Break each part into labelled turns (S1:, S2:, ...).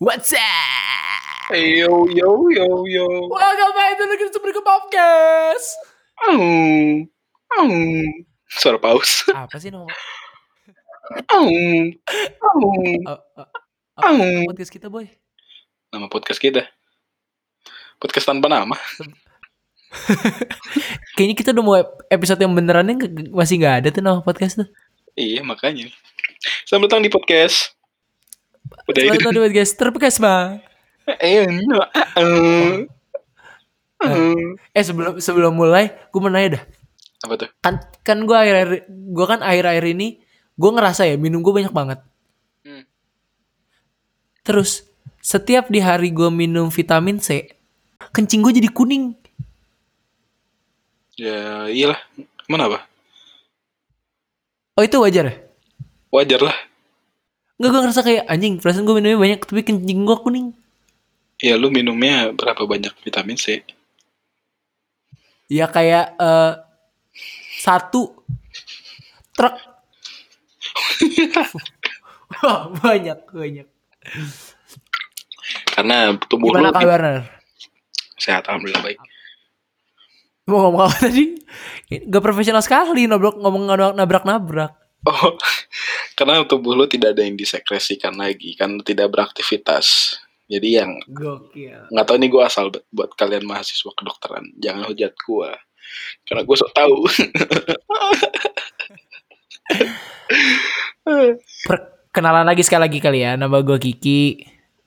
S1: What's up?
S2: Yo yo yo yo.
S1: Welcome back to the Super Podcast.
S2: Um, um. Suara paus.
S1: Apa sih nama
S2: um,
S1: uh, uh,
S2: um.
S1: podcast kita, boy?
S2: Nama podcast kita. Podcast tanpa nama.
S1: Kayaknya kita udah mau ep- episode yang benerannya nggak- masih nggak ada tuh nama podcast tuh.
S2: Iya makanya. Selamat datang di podcast. Udah itu.
S1: Di podcast terpekas bang.
S2: Eh. Uh, uh.
S1: Eh sebelum sebelum mulai, gue mau nanya dah.
S2: Apa tuh?
S1: Kan kan gue akhir akhir gue kan akhir akhir ini gue ngerasa ya minum gue banyak banget.
S2: Hmm.
S1: Terus setiap di hari gue minum vitamin C, kencing gue jadi kuning.
S2: Ya iyalah. Mana apa?
S1: Oh itu wajar ya?
S2: Wajar lah.
S1: Nggak gue ngerasa kayak anjing perasaan gue minumnya banyak tapi kencing gue kuning.
S2: Ya lu minumnya berapa banyak vitamin C?
S1: Ya kayak eh, satu truk. Wah banyak banyak.
S2: Karena tubuh
S1: Gimana
S2: lu
S1: kabarnya?
S2: sehat alhamdulillah baik.
S1: Mau ngomong apa tadi? Gak profesional sekali nabrak ngomong nabrak nabrak.
S2: Oh, karena tubuh lu tidak ada yang disekresikan lagi kan tidak beraktivitas. Jadi yang
S1: Gokil.
S2: nggak tahu ini gue asal buat, kalian mahasiswa kedokteran jangan hujat gue karena gue sok tahu
S1: Perkenalan lagi sekali lagi kali ya. Nama gue Kiki.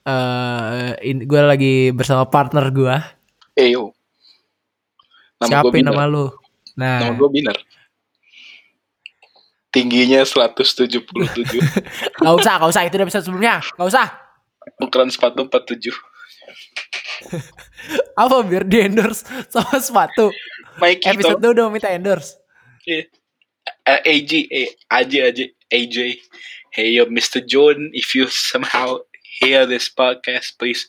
S1: Eh, in- gue lagi bersama partner gue.
S2: eh yo nama
S1: Siapa
S2: gue
S1: yang
S2: biner
S1: nama lu?
S2: nama
S1: Nah,
S2: gue biner tingginya 177
S1: gak usah, gak usah. Itu udah episode sebelumnya. Gak usah.
S2: ukuran sepatu 47
S1: Apa biar di endorse sama sepatu?
S2: Mikey
S1: Episode itu udah minta endorse.
S2: Eh, AG eh, AJ AJ AJ hey yo Mr. Jordan if you somehow hear this podcast please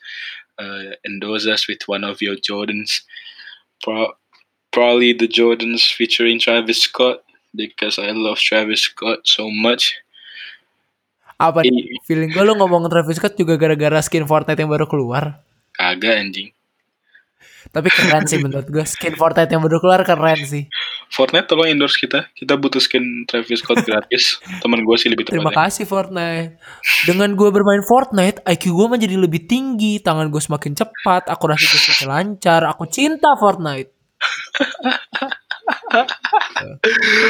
S2: uh, endorse us with one of your Jordans Pro- probably the Jordans featuring Travis Scott because I love Travis Scott so much
S1: Apa nih?
S2: Ih,
S1: Feeling gue lu ngomong Travis Scott juga gara-gara skin Fortnite yang baru keluar.
S2: kagak anjing
S1: Tapi keren sih menurut gue. Skin Fortnite yang baru keluar keren sih.
S2: Fortnite tolong endorse kita kita butuh skin Travis Scott gratis teman gue sih lebih
S1: Terima
S2: tepatnya
S1: kasih Fortnite. Dengan gue bermain Fortnite, IQ gue menjadi lebih tinggi. Tangan gue semakin cepat. Akurasi gue semakin lancar. Aku cinta Fortnite.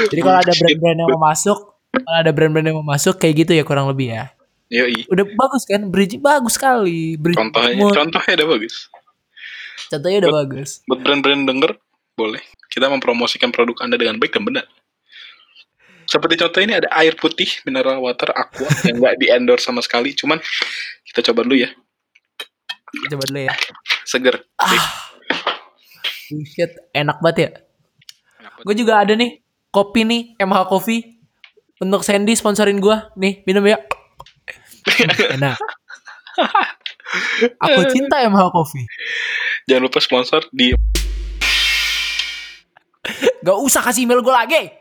S1: Jadi kalau ada brand-brand yang mau masuk, kalau ada brand-brand yang mau masuk kayak gitu ya kurang lebih ya.
S2: Yoi.
S1: Udah bagus kan? Bridging bagus sekali. Bridging
S2: contohnya
S1: mood.
S2: contohnya udah bagus
S1: Contohnya udah bagus.
S2: buat brand-brand denger boleh kita mempromosikan produk anda dengan baik dan benar seperti contoh ini ada air putih mineral water aqua yang nggak di endorse sama sekali cuman kita coba dulu ya
S1: Coba dulu ya.
S2: seger
S1: Bullshit, enak banget ya. Gue juga ada nih kopi nih MH Coffee untuk Sandy sponsorin gue nih minum ya. Enak. Aku cinta MH Coffee.
S2: jangan lupa sponsor di
S1: Gak usah kasih email gue lagi.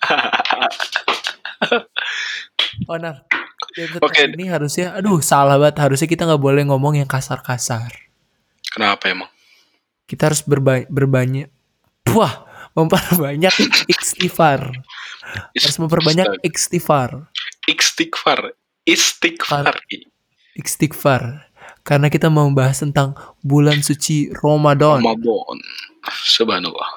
S1: Onar. di episode
S2: Oke.
S1: kali Ini harusnya, aduh salah banget. Harusnya kita nggak boleh ngomong yang kasar-kasar.
S2: kenapa emang
S1: Kita harus berba berbanyak, wah, memperbanyak istighfar. Harus memperbanyak istighfar.
S2: istighfar istighfar
S1: Istighfar. Karena kita mau membahas tentang bulan suci Ramadan.
S2: Ramadan subhanallah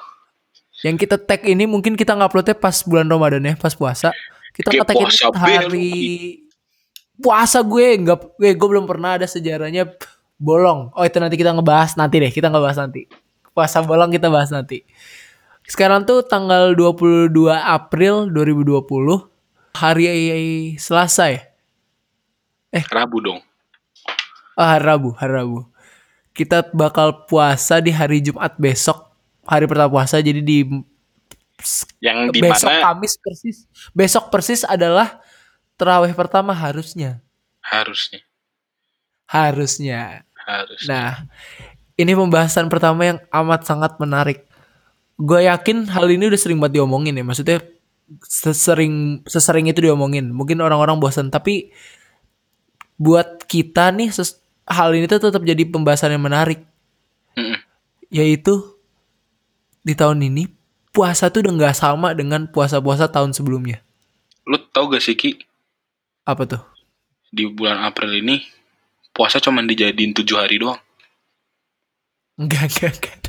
S1: Yang kita tag ini mungkin kita nguploadnya pas bulan Ramadan ya, pas puasa. Kita nge-tag ini hari puasa gue nggak gue gue belum pernah ada sejarahnya bolong. Oh itu nanti kita ngebahas nanti deh, kita ngebahas nanti. Puasa bolong kita bahas nanti. Sekarang tuh tanggal 22 April 2020 hari Selasa ya.
S2: Rabu dong
S1: Ah, hari Rabu, hari Rabu. Kita bakal puasa di hari Jumat besok, hari pertama puasa. Jadi di
S2: yang di
S1: besok
S2: mana
S1: Kamis persis. Besok persis adalah terawih pertama harusnya.
S2: harusnya
S1: Harusnya.
S2: harus
S1: Nah, ini pembahasan pertama yang amat sangat menarik. Gue yakin hal ini udah sering banget diomongin ya. Maksudnya sesering sesering itu diomongin. Mungkin orang-orang bosan, tapi buat kita nih ses- hal ini tuh tetap jadi pembahasan yang menarik
S2: Mm-mm.
S1: yaitu di tahun ini puasa tuh udah nggak sama dengan puasa-puasa tahun sebelumnya
S2: Lu tau gak sih Ki,
S1: apa tuh
S2: di bulan April ini puasa cuma dijadiin tujuh hari doang.
S1: Enggak, enggak, enggak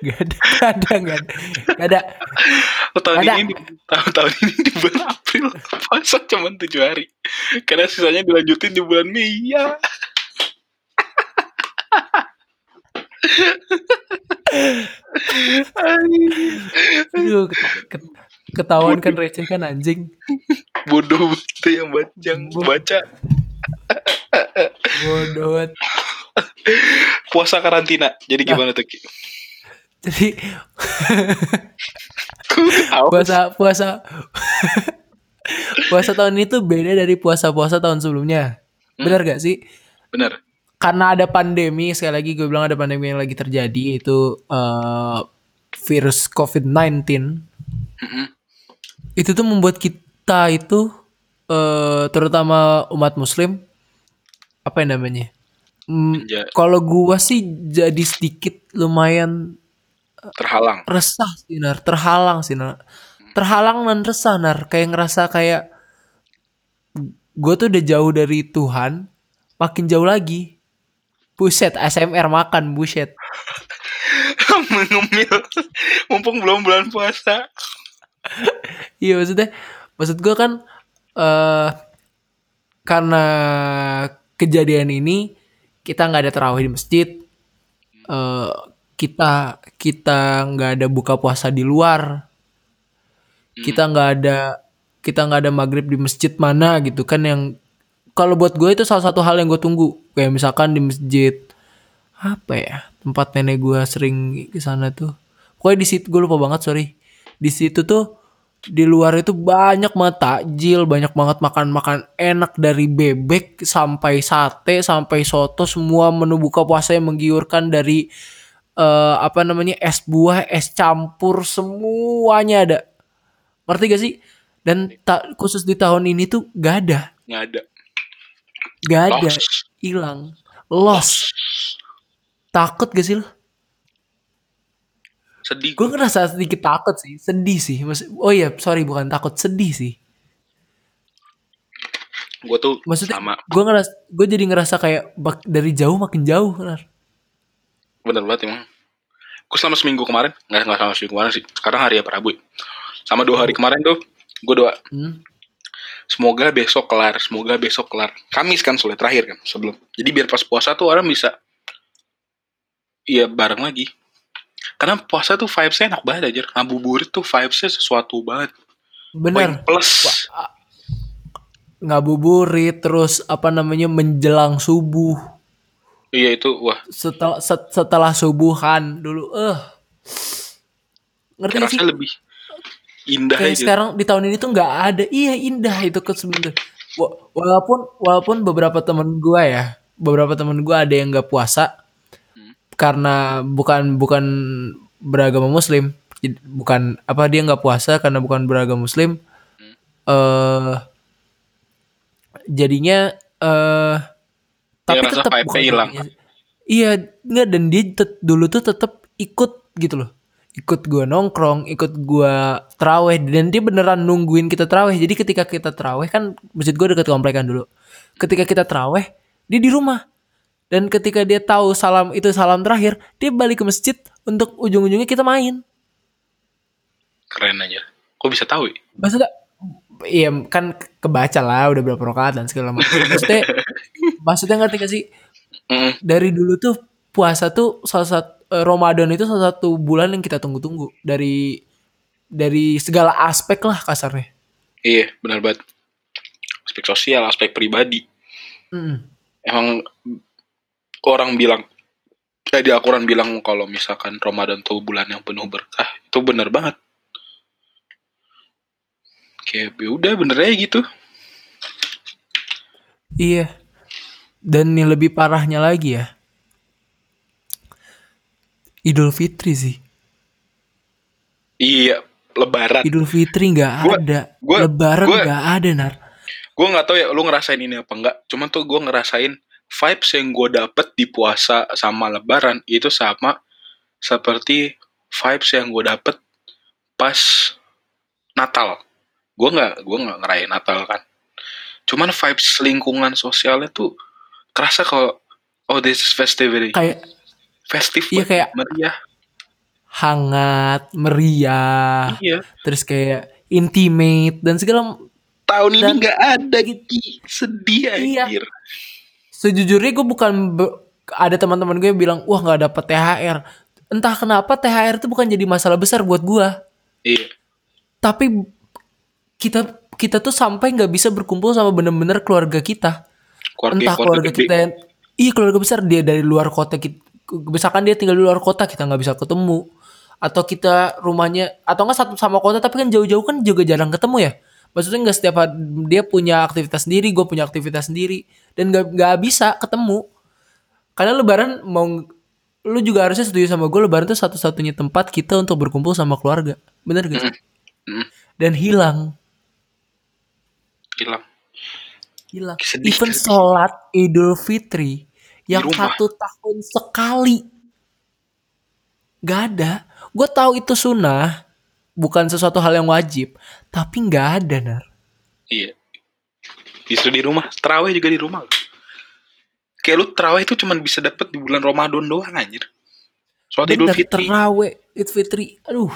S1: Enggak ada, enggak ada, enggak ada. Enggak ada.
S2: Oh, tahun
S1: Ada.
S2: ini tahun tahun ini di bulan April puasa cuma tujuh hari. Karena sisanya dilanjutin di bulan Mei ya.
S1: Aduh, ket- ket- ketahuan kan receh kan anjing.
S2: Bodoh itu yang baca, yang baca
S1: Bodoh
S2: puasa karantina. Jadi gimana tuh Ki?
S1: Jadi puasa puasa puasa tahun ini tuh beda dari puasa-puasa tahun sebelumnya. Benar gak sih?
S2: Bener.
S1: Karena ada pandemi, sekali lagi gue bilang ada pandemi yang lagi terjadi itu eh, virus COVID-19.
S2: Mm-mm.
S1: itu tuh membuat kita itu eh terutama umat muslim apa yang namanya Hmm,
S2: Ja-
S1: kalau gua sih jadi sedikit lumayan
S2: terhalang.
S1: resah sih nar terhalang sih nar terhalang dan resah nar kayak ngerasa kayak gue tuh udah jauh dari Tuhan makin jauh lagi buset ASMR makan buset
S2: Mengemil. Mumpung belum bulan puasa.
S1: Iya maksudnya maksud gue kan eh karena kejadian ini kita nggak ada terawih di masjid eh kita kita nggak ada buka puasa di luar. Kita nggak ada kita nggak ada maghrib di masjid mana gitu kan yang kalau buat gue itu salah satu hal yang gue tunggu. Kayak misalkan di masjid apa ya tempat nenek gue sering ke sana tuh. Pokoknya di situ gue lupa banget sorry. Di situ tuh di luar itu banyak banget takjil banyak banget makan-makan enak dari bebek sampai sate sampai soto semua menu buka puasa yang menggiurkan dari eh, apa namanya es buah es campur semuanya ada. Ngerti gak sih? Dan ta- khusus di tahun ini tuh gak ada.
S2: Nggak ada.
S1: gak ada. Hilang. Lost. Takut gak sih lo
S2: Sedih.
S1: gue ngerasa sedikit takut sih. Sedih sih. Maksud, oh iya sorry bukan takut. Sedih sih.
S2: Gue tuh
S1: maksudnya
S2: sama.
S1: gue ngeras gue jadi ngerasa kayak bak- dari jauh makin jauh benar.
S2: Bener banget emang. Gue selama seminggu kemarin. Nggak, nggak selama seminggu kemarin sih. Sekarang hari ya Prabu. ya. Sama dua hari kemarin tuh. Gue doa.
S1: hmm?
S2: Semoga besok kelar. Semoga besok kelar. Kamis kan soalnya terakhir kan. Sebelum. Jadi biar pas puasa tuh orang bisa. Iya bareng lagi. Karena puasa tuh vibesnya enak banget aja. Ngabuburit tuh vibesnya sesuatu banget.
S1: bener
S2: Poin plus.
S1: ngabuburit terus apa namanya menjelang subuh
S2: Iya itu. Wah.
S1: setelah set- setelah subuhan dulu eh. Ngerti gak sih?
S2: Kerasa lebih indah
S1: kayak
S2: aja.
S1: sekarang di tahun ini tuh nggak ada. Iya indah itu ke sebelum Wa- walaupun walaupun beberapa temen gua ya beberapa temen gua ada yang nggak puasa karena bukan bukan beragama muslim. Bukan apa dia nggak puasa karena bukan beragama muslim. Eh jadinya eh tapi
S2: ngerasa
S1: tetap bukan
S2: hilang.
S1: iya nggak dan dia tet- dulu tuh tetap ikut gitu loh. Ikut gua nongkrong ikut gua teraweh dan dia beneran nungguin kita teraweh jadi ketika kita teraweh kan masjid gua deket komplek kan dulu. Ketika kita teraweh dia di rumah. Dan ketika dia tahu salam itu salam terakhir dia balik ke masjid untuk ujung-ujungnya kita main.
S2: Keren aja. Kok bisa tahu? Ya?
S1: maksudnya iya kan kebaca lah udah berapa rakaat dan segala macam. Maksudnya maksudnya ngerti gak sih
S2: Mm,
S1: dari dulu tuh puasa tuh salah satu eh, Ramadan itu salah satu bulan yang kita tunggu-tunggu dari dari segala aspek lah kasarnya.
S2: iya benar banget. Aspek sosial, aspek pribadi.
S1: Mm-mm.
S2: emang orang bilang eh di Al-Quran bilang kalau misalkan Ramadan tuh bulan yang penuh berkah itu bener banget kayak ya udah bener aja gitu
S1: Iya. Dan yang lebih parahnya lagi ya. Idul Fitri sih.
S2: iya lebaran
S1: Idul Fitri nggak
S2: Gua-
S1: ada.
S2: gua-
S1: Lebaran
S2: gua-
S1: nggak ada nar.
S2: gue nggak tahu ya lu ngerasain ini apa enggak cuman tuh gue ngerasain vibes yang gue dapet di puasa sama lebaran itu sama seperti vibes yang gue dapet pas Natal. Gue nggak gue nggak ngerayain Natal kan. Cuman vibes lingkungan sosialnya tuh kerasa kalau oh this is festivity.
S1: Kayak
S2: Festif
S1: Iya, kayak-
S2: meriah.
S1: hangat, meriah,
S2: Iya.
S1: terus kayak intimate dan segala
S2: Tahun ini
S1: Dan-
S2: nggak ada Ki. Sedih
S1: Iya.
S2: anjir.
S1: Sejujurnya gue bukan be- ada teman-teman gue yang bilang wah nggak dapet THR. Entah kenapa THR itu bukan jadi masalah besar buat gue.
S2: Iya.
S1: Tapi kita kita tuh sampai nggak bisa berkumpul sama bener-bener keluarga kita.
S2: Keluarga
S1: Entah keluarga
S2: gede.
S1: kita yang iya keluarga besar dia dari luar kota kita misalkan dia tinggal di luar kota kita nggak bisa ketemu atau kita rumahnya atau enggak satu sama kota tapi kan jauh-jauh kan juga jarang ketemu ya maksudnya nggak setiap hari dia punya aktivitas sendiri gue punya aktivitas sendiri dan nggak nggak bisa ketemu karena lebaran mau lu juga harusnya setuju sama gue lebaran itu satu-satunya tempat kita untuk berkumpul sama keluarga bener gak sih?
S2: Mm.
S1: dan hilang
S2: Hilang.
S1: Hilang
S2: Sedih,
S1: even
S2: sedih.
S1: sholat idul fitri yang satu tahun sekali Gak ada gue tahu itu sunnah bukan sesuatu hal yang wajib tapi nggak ada nar
S2: Iya. Justru di rumah. Terawih juga di rumah. Kayak lu terawih itu cuman bisa dapet di bulan Ramadan doang anjir. Soal Idul Fitri.
S1: terawih idul fitri aduh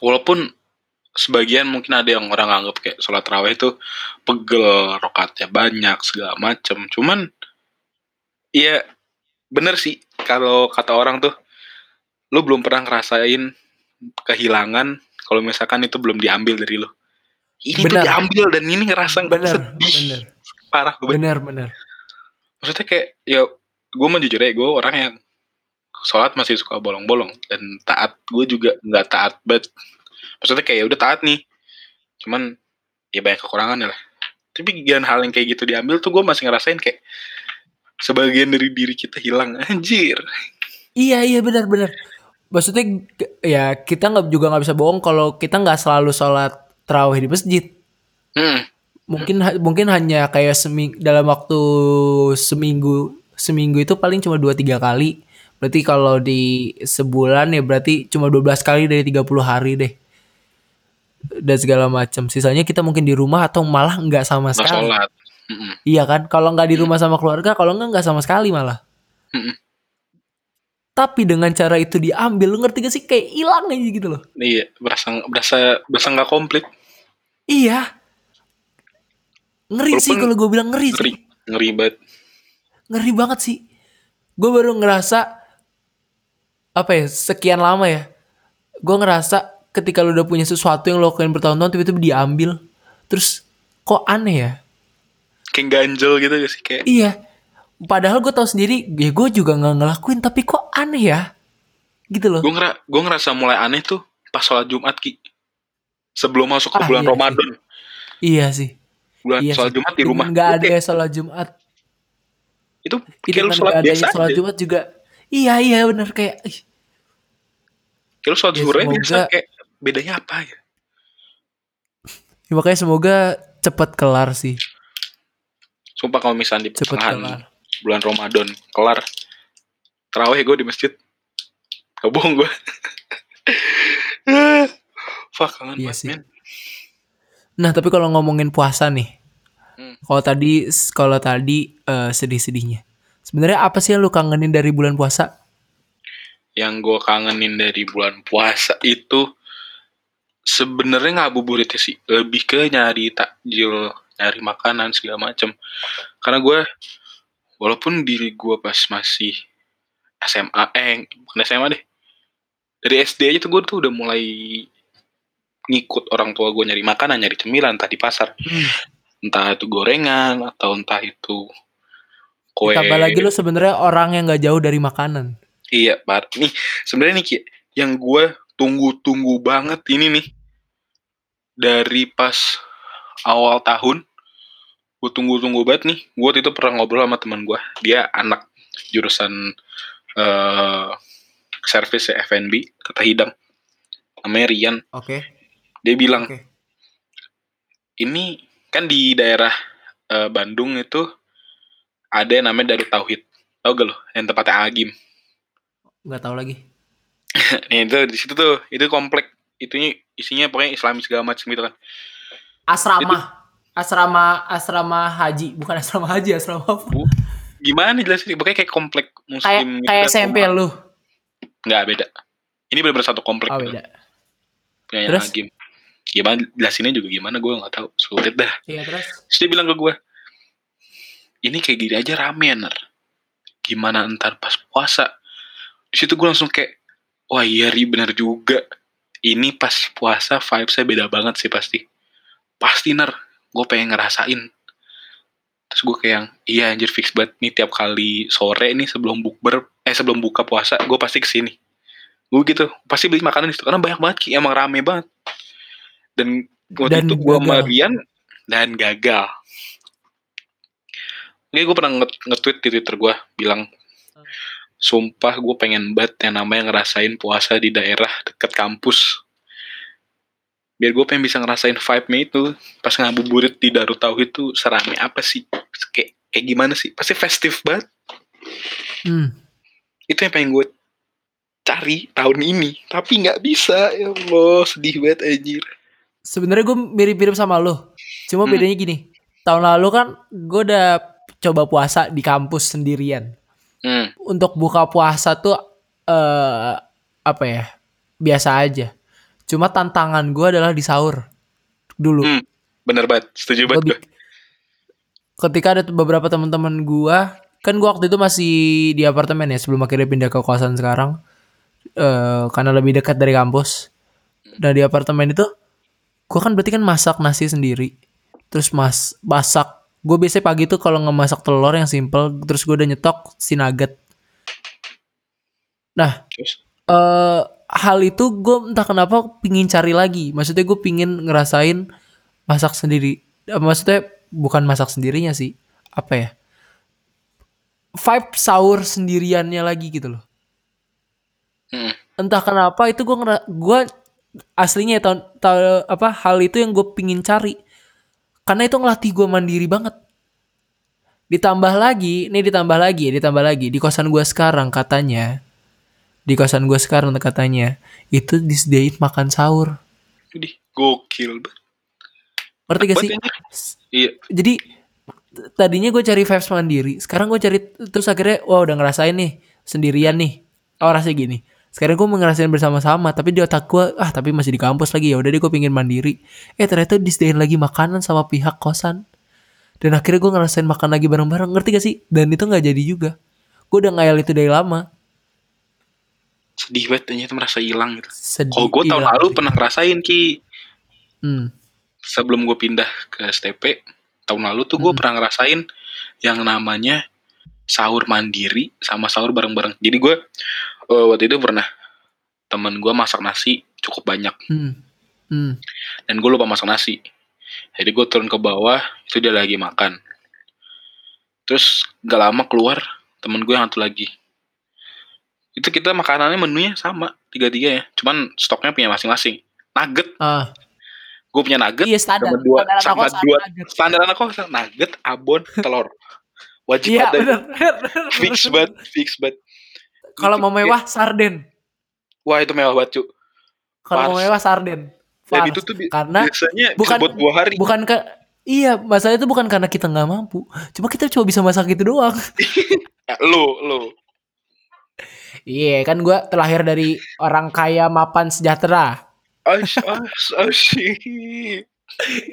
S2: Walaupun sebagian mungkin ada yang orang anggap kayak sholat terawih itu pegel, rokatnya banyak, segala macem. Cuman, iya bener sih kalau kata orang tuh, lu belum pernah ngerasain kehilangan kalau misalkan itu belum diambil dari lu. Ini tuh
S1: Benar.
S2: diambil dan ini ngerasa
S1: bener
S2: sedih.
S1: bener
S2: Parah gue.
S1: bener bener
S2: maksudnya kayak ya gue mau jujur ya gue orang yang sholat masih suka bolong-bolong dan taat gue juga nggak taat banget maksudnya kayak ya udah taat nih cuman ya banyak kekurangan lah tapi gian hal yang kayak gitu diambil tuh gue masih ngerasain kayak sebagian dari diri kita hilang anjir
S1: Iya iya benar benar. Maksudnya ya kita nggak juga nggak bisa bohong kalau kita nggak selalu sholat terawih di masjid.
S2: hmm,
S1: Mungkin ha- mungkin hanya kayak seming dalam waktu seminggu seminggu itu paling cuma 2-3 kali. Berarti kalau di sebulan ya berarti cuma 12 kali dari 30 hari deh. Dan segala macam. Sisanya kita mungkin di rumah atau malah nggak sama
S2: nggak
S1: sekali.
S2: sholat.
S1: Iya kan? Kalau nggak di rumah sama keluarga, kalau nggak nggak sama sekali malah. Tapi dengan cara itu diambil, lu ngerti gak sih? Kayak hilang aja gitu loh.
S2: iya berasa berasa berasa nggak komplit
S1: Iya. Ngeri sih
S2: Walaupun
S1: kalau gue bilang ngeri,
S2: ngeri
S1: sih.
S2: ngeri banget
S1: Ngeri banget sih. Gue baru ngerasa apa ya? Sekian lama ya. Gue ngerasa ketika lu udah punya sesuatu yang lo lakuin bertahun-tahun tiba-tiba diambil. Terus kok aneh ya?
S2: kayak ganjel gitu gak sih kayak
S1: Iya. Padahal gue tahu sendiri, ya gue juga nggak ngelakuin, tapi kok aneh ya? Gitu loh.
S2: gue ngera gue ngerasa mulai aneh tuh pas sholat Jumat ki sebelum masuk ke
S1: Ah,
S2: bulan
S1: iya
S2: Ramadan
S1: Iya sih.
S2: bulan
S1: Iya
S2: sholat
S1: sih.
S2: Jumat di rumah
S1: Nggak ada ya sholat Jumat.
S2: itu
S1: Itu kan
S2: sholat biasa
S1: sholat Jumat juga. Iya iya bener kayak. ih,
S2: kayak lu sholat
S1: Ya,
S2: zuhur aja biasa kayak bedanya apa ya
S1: Ya, makanya semoga cepat kelar sih.
S2: sumpah kalau misalnya di
S1: Cepet
S2: pertengahan
S1: kelar.
S2: bulan Ramadan kelar terawih gue di masjid kebohong gue fuck kangen
S1: Iya
S2: banget
S1: Nah tapi kalau ngomongin puasa nih,
S2: Hmm.
S1: kalau tadi kalau tadi eh, sedih-sedihnya, sebenarnya apa sih yang lu kangenin dari bulan puasa?
S2: yang gue kangenin dari bulan puasa itu sebenarnya ngabuburit ya sih lebih ke nyari takjil nyari makanan segala macem karena gue walaupun diri gue pas masih SMA eh bukan SMA deh dari SD aja tuh gue tuh udah mulai ngikut orang tua gue nyari makanan nyari cemilan entah di pasar
S1: Hmm.
S2: entah itu gorengan atau entah itu kue
S1: Tambah lagi lu sebenarnya orang yang nggak jauh dari makanan.
S2: Iya, Pak. Nih, sebenarnya nih yang gue tunggu-tunggu banget ini nih dari pas awal tahun, gue tunggu-tunggu banget nih. Gue waktu itu pernah ngobrol sama teman gue, dia anak jurusan eh service ya F&B, kata hidang, namanya Rian.
S1: Oke.
S2: Dia bilang,
S1: Oke.
S2: ini kan di daerah eh, Bandung itu ada yang namanya Darut Tauhid. Tau gak lo? Yang tempatnya Agim.
S1: nggak tahu lagi
S2: Nih itu di situ tuh, itu komplek. Itunya isinya pokoknya Islami segala macam gitu kan.
S1: asrama asrama asrama haji bukan asrama haji asrama apa
S2: Bu, gimana jelasin? Pokoknya kayak komplek
S1: kayak
S2: muslim gitu
S1: kayak
S2: kan,
S1: SMP lu
S2: Nggak beda. Ini benar-benar satu komplek
S1: oh
S2: gitu.
S1: beda
S2: Punya
S1: Terus?
S2: Agim. Gimana jelasinnya juga gimana gue nggak tahu. Sulit dah.
S1: iya terus
S2: Terus dia bilang ke gue, ini kayak gini aja rame ner. Gimana ntar pas puasa? Di situ gue langsung kayak, wah iya ri bener juga. Ini pas puasa vibesnya beda banget sih pasti. Pasti ner, gue pengen ngerasain. Terus gue kayak yang, iya anjir fix banget nih tiap kali sore nih sebelum bukber, eh sebelum buka puasa, gue pasti ke sini. Gue gitu, pasti beli makanan di situ karena banyak banget Ki, emang rame banget. Dan waktu
S1: Dan
S2: itu gue sama. Rian dan gagal. Ini gue pernah nge- nge-tweet di Twitter gue bilang Sumpah gue pengen banget yang namanya ngerasain puasa di daerah deket kampus. Biar gue pengen bisa ngerasain vibe-nya itu. Pas ngabuburit di Darut Tauhid itu serame apa sih? Kayak, kayak gimana sih? Pasti festif banget.
S1: Hmm.
S2: Itu yang pengen gue cari tahun ini. Tapi nggak bisa. Ya Allah sedih banget anjir.
S1: Sebenarnya gue mirip-mirip sama lo cuma
S2: Hmm.
S1: bedanya gini. Tahun lalu kan gue udah coba puasa di kampus sendirian
S2: hmm.
S1: untuk buka puasa tuh eh apa ya biasa aja. Cuma tantangan gue adalah di sahur dulu.
S2: Hmm. Bener banget. Setuju
S1: Gua
S2: banget gue
S1: ketika ada beberapa teman-teman gua kan gua waktu itu masih di apartemen ya sebelum akhirnya pindah ke kosan sekarang. Eh karena lebih dekat dari kampus. Dan di apartemen itu gua kan berarti kan masak nasi sendiri. Terus mas masak gue biasanya pagi tuh kalau ngemasak telur yang simple terus gue udah nyetok si nugget. Nah eh hal itu gue entah kenapa pingin cari lagi. Maksudnya gue pingin ngerasain masak sendiri. Eh, maksudnya bukan masak sendirinya sih apa ya? Vibe sahur sendiriannya lagi gitu loh.
S2: Hmm.
S1: entah kenapa itu gue ngera gue aslinya ya tahun tahun- apa hal itu yang gue pingin cari karena itu ngelatih gue mandiri banget. Ditambah lagi nih ditambah lagi ditambah lagi. Di kosan gue sekarang katanya di kosan gue sekarang katanya itu disediain makan sahur.
S2: Jadi gokil banget.
S1: Ngerti gak sih?
S2: anjir. Iya.
S1: jadi tadinya gue cari vibes mandiri sekarang gue cari terus akhirnya wah udah ngerasain nih sendirian nih oh rasanya gini sekarang gue ngerasain bersama-sama tapi di otak gue ah tapi masih di kampus lagi ya udah deh gue pingin mandiri eh ternyata disediain lagi makanan sama pihak kosan dan akhirnya gue ngerasain makan lagi bareng-bareng ngerti gak sih dan itu nggak jadi juga gue udah ngayal itu dari lama
S2: sedih banget ternyata merasa hilang gitu.
S1: sedih
S2: Kalau gue tahun
S1: Iya,
S2: lalu
S1: sih.
S2: pernah ngerasain ki
S1: hmm.
S2: sebelum gue pindah ke STP tahun lalu tuh gue
S1: Hmm.
S2: pernah ngerasain yang namanya sahur mandiri sama sahur bareng-bareng. Jadi gue eh, waktu itu pernah temen gue masak nasi cukup banyak
S1: Hmm. Hmm.
S2: dan gue lupa masak nasi. Jadi gue turun ke bawah itu dia lagi makan. Terus gak lama keluar temen gue yang satu lagi. Itu kita makanannya menunya sama tiga-tiga ya. Cuman stoknya punya masing-masing. Nugget
S1: ah
S2: gue punya nugget
S1: iya standar
S2: sama dua
S1: Standar anak
S2: sama
S1: kosan,
S2: dua
S1: nugget.
S2: standar anak kosan nugget abon telur wajib
S1: iya
S2: ada
S1: bener, bener,
S2: fix
S1: bener.
S2: banget fix banget
S1: kalau mau mewah sarden.
S2: Wah itu mewah banget cu.
S1: Kalau mau mewah sarden.
S2: Dan
S1: Pars.
S2: itu tuh bi-
S1: karena
S2: biasanya
S1: bukan-
S2: buat dua hari.
S1: bukan ke iya masalah itu bukan karena kita nggak mampu. Cuma kita cuma bisa masak itu doang.
S2: Ya, lo lo
S1: iya kan gua terlahir dari orang kaya mapan sejahtera.
S2: As as asyik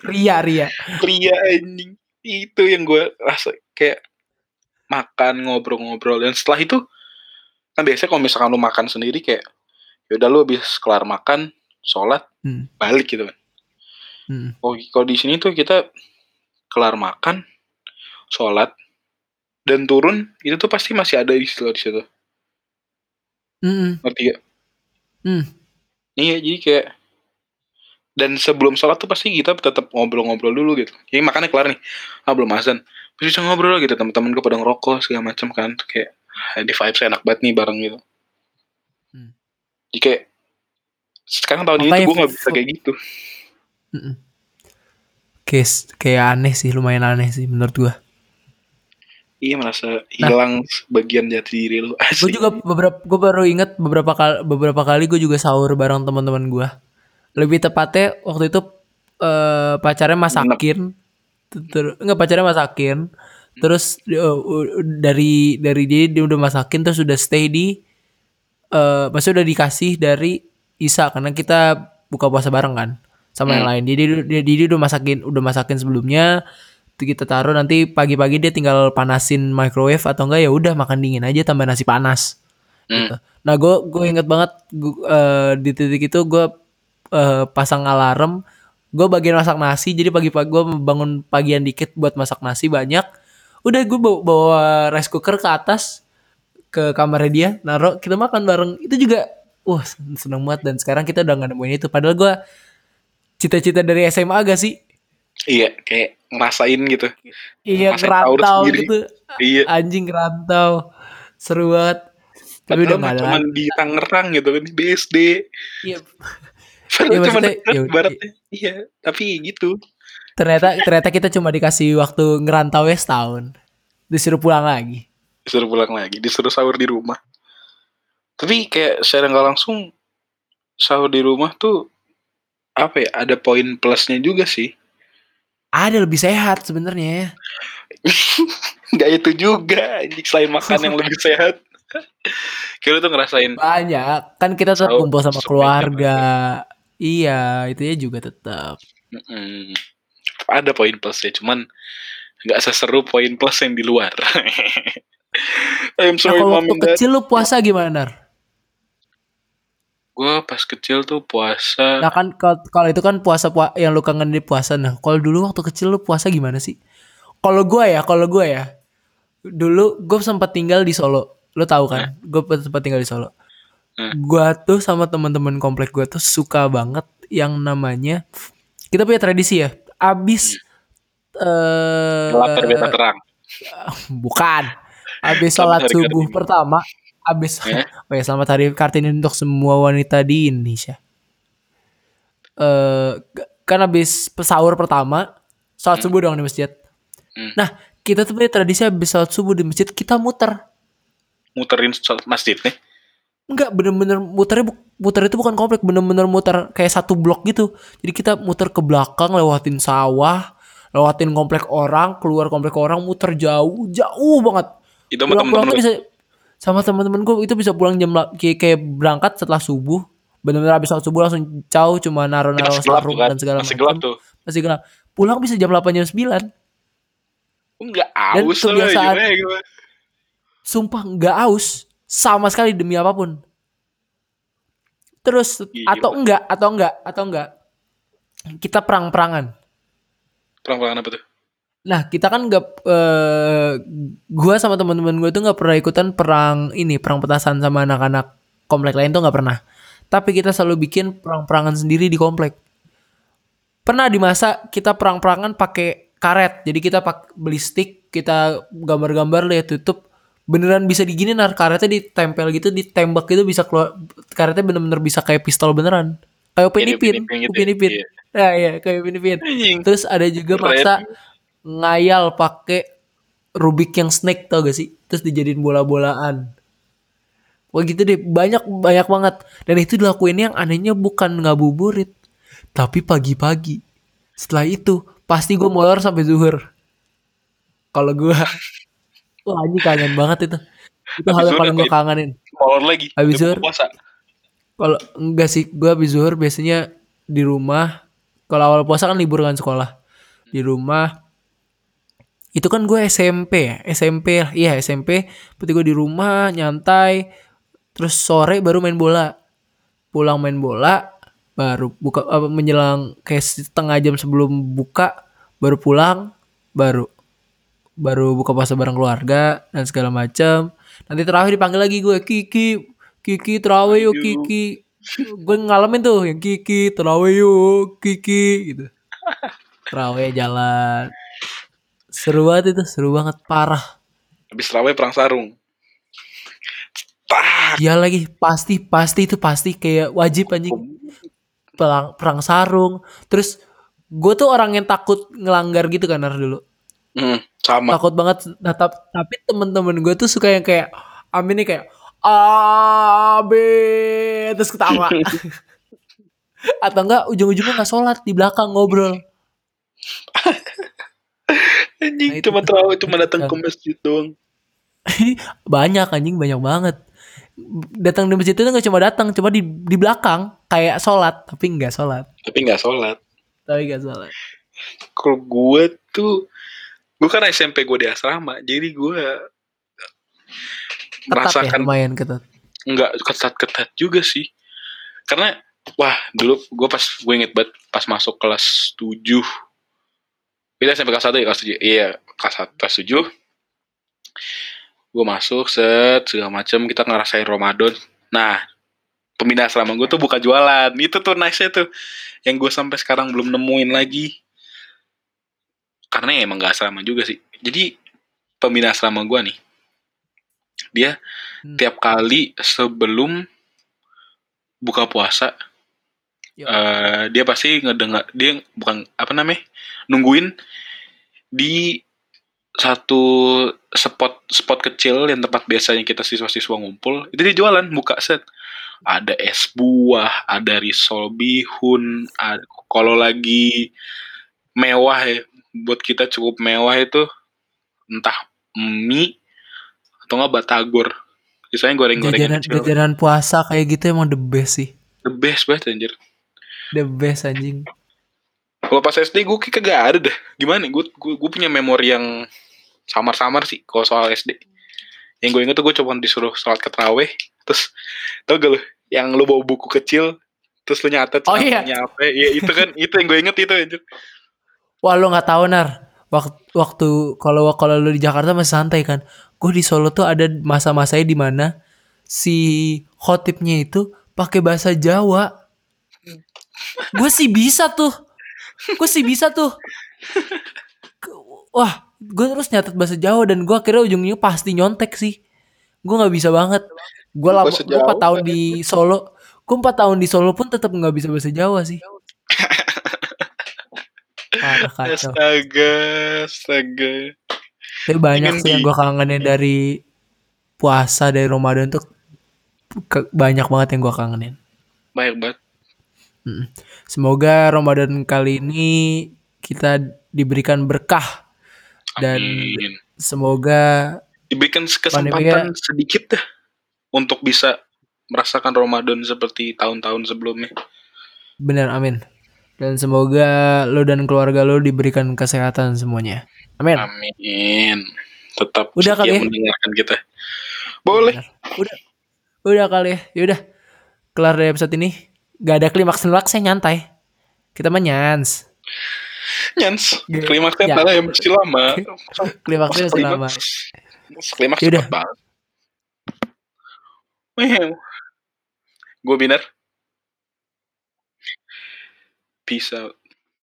S1: ria ria.
S2: Pria anjing. Itu yang gue rasa kayak makan ngobrol-ngobrol. Dan setelah itu kan biasanya kalau misalkan lu makan sendiri kayak yaudah lu habis kelar makan sholat
S1: Hmm.
S2: balik gitu kan
S1: Hmm.
S2: Oh, kalau di sini tuh kita kelar makan, sholat, dan turun itu tuh pasti masih ada istilah di situ.
S1: Mm-mm.
S2: Ngerti gak?
S1: Hmm.
S2: Iya, jadi kayak dan sebelum sholat tuh pasti kita tetap ngobrol-ngobrol dulu gitu. Jadi makannya kelar nih, ah belum azan, terus bisa ngobrol gitu teman-teman gue pada ngerokok segala macam kan, kayak di vibes enak banget nih bareng gitu.
S1: Hmm.
S2: Jadi kayak sekarang tahun ini
S1: Makanya
S2: tuh gue nggak bisa kayak gitu.
S1: kayak kayak aneh sih lumayan aneh sih menurut gua.
S2: Iya merasa hilang bagian jati diri lu.
S1: Gue juga beberapa gue baru inget beberapa kali beberapa kali gue juga sahur bareng teman-teman gue lebih tepatnya waktu itu eh, pacarnya masakin terus nggak pacarnya masakin terus eh, u- dari dari dia dia udah masakin terus udah stay di eh maksudnya udah dikasih dari Isa karena kita buka puasa bareng kan sama yang lain. Jadi dia, dia, dia udah masakin udah masakin sebelumnya. Itu kita taruh nanti pagi-pagi dia tinggal panasin microwave atau enggak ya udah makan dingin aja tambah nasi panas.
S2: Hmm.
S1: Gitu. Nah gue gue inget banget gua, eh, di titik itu gue eh, pasang alarm. Gue bagian masak nasi jadi pagi-pagi gue bangun pagian dikit buat masak nasi banyak. Udah gue bawa, bawa rice cooker ke atas ke kamarnya dia naruh kita makan bareng. Itu juga wah seneng banget. Dan sekarang kita udah gak nemuin itu. Padahal gue cita-cita dari SMA gak sih?
S2: Iya kayak ngerasain gitu.
S1: Iya ngerantau gitu.
S2: Iya.
S1: Anjing ngerantau. Seru banget. Tapi udah
S2: Padahal
S1: gak ada
S2: cuma
S1: lagi.
S2: di Tangerang gitu kan di BSD
S1: Iya,
S2: Padahal
S1: Iya,
S2: cuma
S1: maksudnya,
S2: dekat
S1: ya,
S2: baratnya. Iya tapi gitu
S1: ternyata ternyata kita cuma dikasih waktu ngerantau ya setahun. Disuruh pulang lagi.
S2: Disuruh pulang lagi disuruh sahur di rumah. Tapi kayak secara nggak langsung sahur di rumah tuh apa ya ada poin plusnya juga sih.
S1: Ada lebih sehat sebenarnya.
S2: Nggak itu juga selain makan yang lebih sehat. Kayak lu tuh ngerasain
S1: banyak. Kan kita tetap kumpul sama keluarga. iya itu ya juga tetap.
S2: Mm, ada poin plusnya cuman nggak seseru poin plus yang di luar I'm
S1: nah,
S2: sorry
S1: kalau
S2: mom
S1: waktu kecil lu puasa gimana Nar?
S2: gue pas kecil tuh puasa
S1: Nah kan kalau kalau itu kan puasa pua- yang lu kangen di puasa. Nah kalau dulu waktu kecil lu puasa gimana sih? Kalau gua ya, kalau gua ya, dulu gue sempat tinggal di Solo. Lu tahu kan? Gue sempat tinggal di Solo.
S2: Hmm.
S1: Gua tuh sama teman-teman komplek gua tuh suka banget yang namanya kita punya tradisi ya. Abis eh
S2: gelap terbita terang
S1: bukan. Abis sholat subuh
S2: Kartini.
S1: pertama, abis
S2: Eh?
S1: oh ya selamat hari Kartini untuk semua wanita di Indonesia. Eh kan abis sahur pertama, sholat subuh dong di masjid.
S2: Hmm.
S1: Nah, kita tuh punya tradisi abis sholat subuh di masjid kita muter.
S2: muterin sholat masjid nih
S1: Enggak bener-bener muternya bu- muter itu bukan komplek, bener-bener muter kayak satu blok gitu. Jadi kita muter ke belakang, lewatin sawah, lewatin komplek orang, keluar komplek orang, muter jauh, jauh banget.
S2: itu sama temen-temen
S1: bisa sama teman-teman gue itu bisa pulang jam kayak, kayak berangkat setelah subuh. Benar-benar habis sholat subuh langsung jauh cuma naruh-naruh
S2: masih
S1: sarung
S2: kan?
S1: dan segala
S2: masih
S1: macam.
S2: gelap tuh?
S1: Masih gelap. Pulang bisa jam 8 jam 9
S2: Enggak aus lah
S1: kebiasaan-
S2: gimana gimana?
S1: Sumpah nggak aus sama sekali demi apa pun terus
S2: Gila.
S1: atau enggak atau enggak atau enggak kita perang-perangan
S2: perang-perangan apa tuh
S1: Nah kita kan nggak, eh gue sama teman-teman gue tuh nggak pernah ikutan perang ini, perang petasan sama anak-anak komplek lain tuh nggak pernah. Tapi kita selalu bikin perang-perangan sendiri di komplek. Pernah di masa kita perang-perangan pakai karet, jadi kita pak beli stick, kita gambar-gambar lihat tutup, beneran bisa digini nar karetnya ditempel gitu, ditembak gitu bisa keluar, karetnya bener-bener bisa kayak pistol beneran, kayak upin ipin,
S2: Upin Ipin gitu
S1: upin
S2: ya?
S1: ipin,
S2: Iya.
S1: nah iya kayak upin ipin. Terus ada juga masa ngayal pakai Rubik yang snake tau gak sih? Terus dijadiin bola-bolaan. Wah gitu deh, banyak banyak banget. Dan itu dilakuin yang anehnya bukan ngabuburit, tapi pagi-pagi. Setelah itu pasti gue molor sampai zuhur. Kalau gue, wah ini kangen banget itu. Itu hal yang paling gue kangenin.
S2: molor lagi
S1: Habis
S2: Udah
S1: zuhur? Kalau enggak sih, gue habis zuhur biasanya di rumah. Kalau awal puasa kan libur kan sekolah. Di rumah. Itu kan gue SMP ya, SMP lah. Iya SMP. Berarti gue di rumah nyantai. Terus sore baru main bola. Pulang main bola, baru buka apa menjelang kayak setengah jam sebelum buka, baru pulang, baru baru buka puasa bareng keluarga dan segala macam. Nanti terawih dipanggil lagi gue Kiki, Kiki terawih yuk. Kiki. Gue ngalamin tuh yang Kiki terawih yuk Kiki gitu. Terawih jalan. Seru banget itu, seru banget parah.
S2: habis terawih perang sarung
S1: Iya lagi, pasti pasti itu pasti kayak wajib anjing. Perang, perang sarung. Terus gue tuh orang yang takut ngelanggar gitu kan Nar, dulu.
S2: Hmm, sama.
S1: takut banget. Nah, tap- tapi temen-temen gue tuh suka yang kayak amin nih kayak A B terus ketawa. Atau enggak ujung-ujungnya nggak sholat di belakang ngobrol.
S2: Anjing
S1: Nah,
S2: cuma tahu cuma datang ke masjid doang.
S1: banyak anjing banyak banget. Datang di masjid itu nggak cuma datang cuma di di belakang. Kayak sholat tapi nggak sholat.
S2: Tapi nggak sholat.
S1: tapi nggak sholat.
S2: Kalau gue tuh, gue kan SMP gue di asrama, jadi gue
S1: ya
S2: merasakan
S1: lumayan ketat.
S2: Nggak ketat-ketat juga sih. Karena wah dulu gue pas gue inget banget pas masuk kelas 7 Kita SMP kelas 1 ya kelas 7 Iya kelas 1 kelas 7 Gue masuk set segala macem kita ngerasain Ramadan. Nah pembina asrama gue tuh buka jualan. Itu tuh nice tuh. Yang gue sampai sekarang belum nemuin lagi karena ya emang gak asrama juga sih jadi pembina asrama gue nih dia
S1: Hmm.
S2: tiap kali sebelum buka puasa
S1: Yo.
S2: eh, dia pasti ngedengar dia bukan apa namanya nungguin di satu spot spot kecil yang tempat biasanya kita siswa-siswa ngumpul itu dia jualan buka set ada es buah ada risol bihun ada kalau lagi mewah ya buat kita cukup mewah itu entah mie atau nggak batagor. Biasanya goreng-goreng
S1: jajanan puasa kayak gitu emang the best sih.
S2: The best banget anjir.
S1: The best anjing.
S2: Kalau pas SD gue kayak kagak ada deh. Gimana? Gue gue, punya memori yang samar-samar sih kalau soal SD yang gue inget tuh gue cuma disuruh sholat ke terawih terus tau gak lu? Yang lu bawa buku kecil terus lu nyatet
S1: Oh, iya.
S2: apa ya itu kan itu yang gue inget itu anjir
S1: wah lo nggak tahu nar. Waktu waktu kalau kalau lu di Jakarta masih santai kan? Gue di Solo tuh ada masa-masanya di mana si khotibnya itu pakai bahasa Jawa. Gue sih bisa tuh. Gue sih bisa tuh. Wah gue terus nyatet bahasa Jawa dan gue akhirnya ujungnya pasti nyontek sih. Gue nggak bisa banget. Gue lama gue empat tahun di Solo. Gue empat tahun di Solo pun tetap nggak bisa bahasa Jawa sih parah kacau
S2: astaga astaga
S1: tapi banyak
S2: Ingin
S1: sih yang
S2: di-
S1: gue kangenin dari puasa dari Ramadan tuh ke- banyak banget yang gue kangenin
S2: banyak banget.
S1: Semoga Ramadan kali ini kita diberikan berkah dan
S2: Amin.
S1: semoga
S2: diberikan kesempatan sedikit dah untuk bisa merasakan Ramadan seperti tahun-tahun sebelumnya
S1: benar amin. Dan semoga lo dan keluarga lo diberikan kesehatan semuanya. Amin.
S2: Amin. Tetap
S1: Udah kali ya?
S2: mendengarkan kita. Boleh.
S1: Udah. Udah kali ya. Yaudah. Kelar dari episode ini. Gak ada klimaks klimaksnya nyantai. Kita mah nyans.
S2: Nyans. Klimaksnya
S1: ya.
S2: yang masih lama.
S1: Klimaksnya masih lama.
S2: Klimaks
S1: Yaudah.
S2: cepet banget. Gue Binar. Peace out.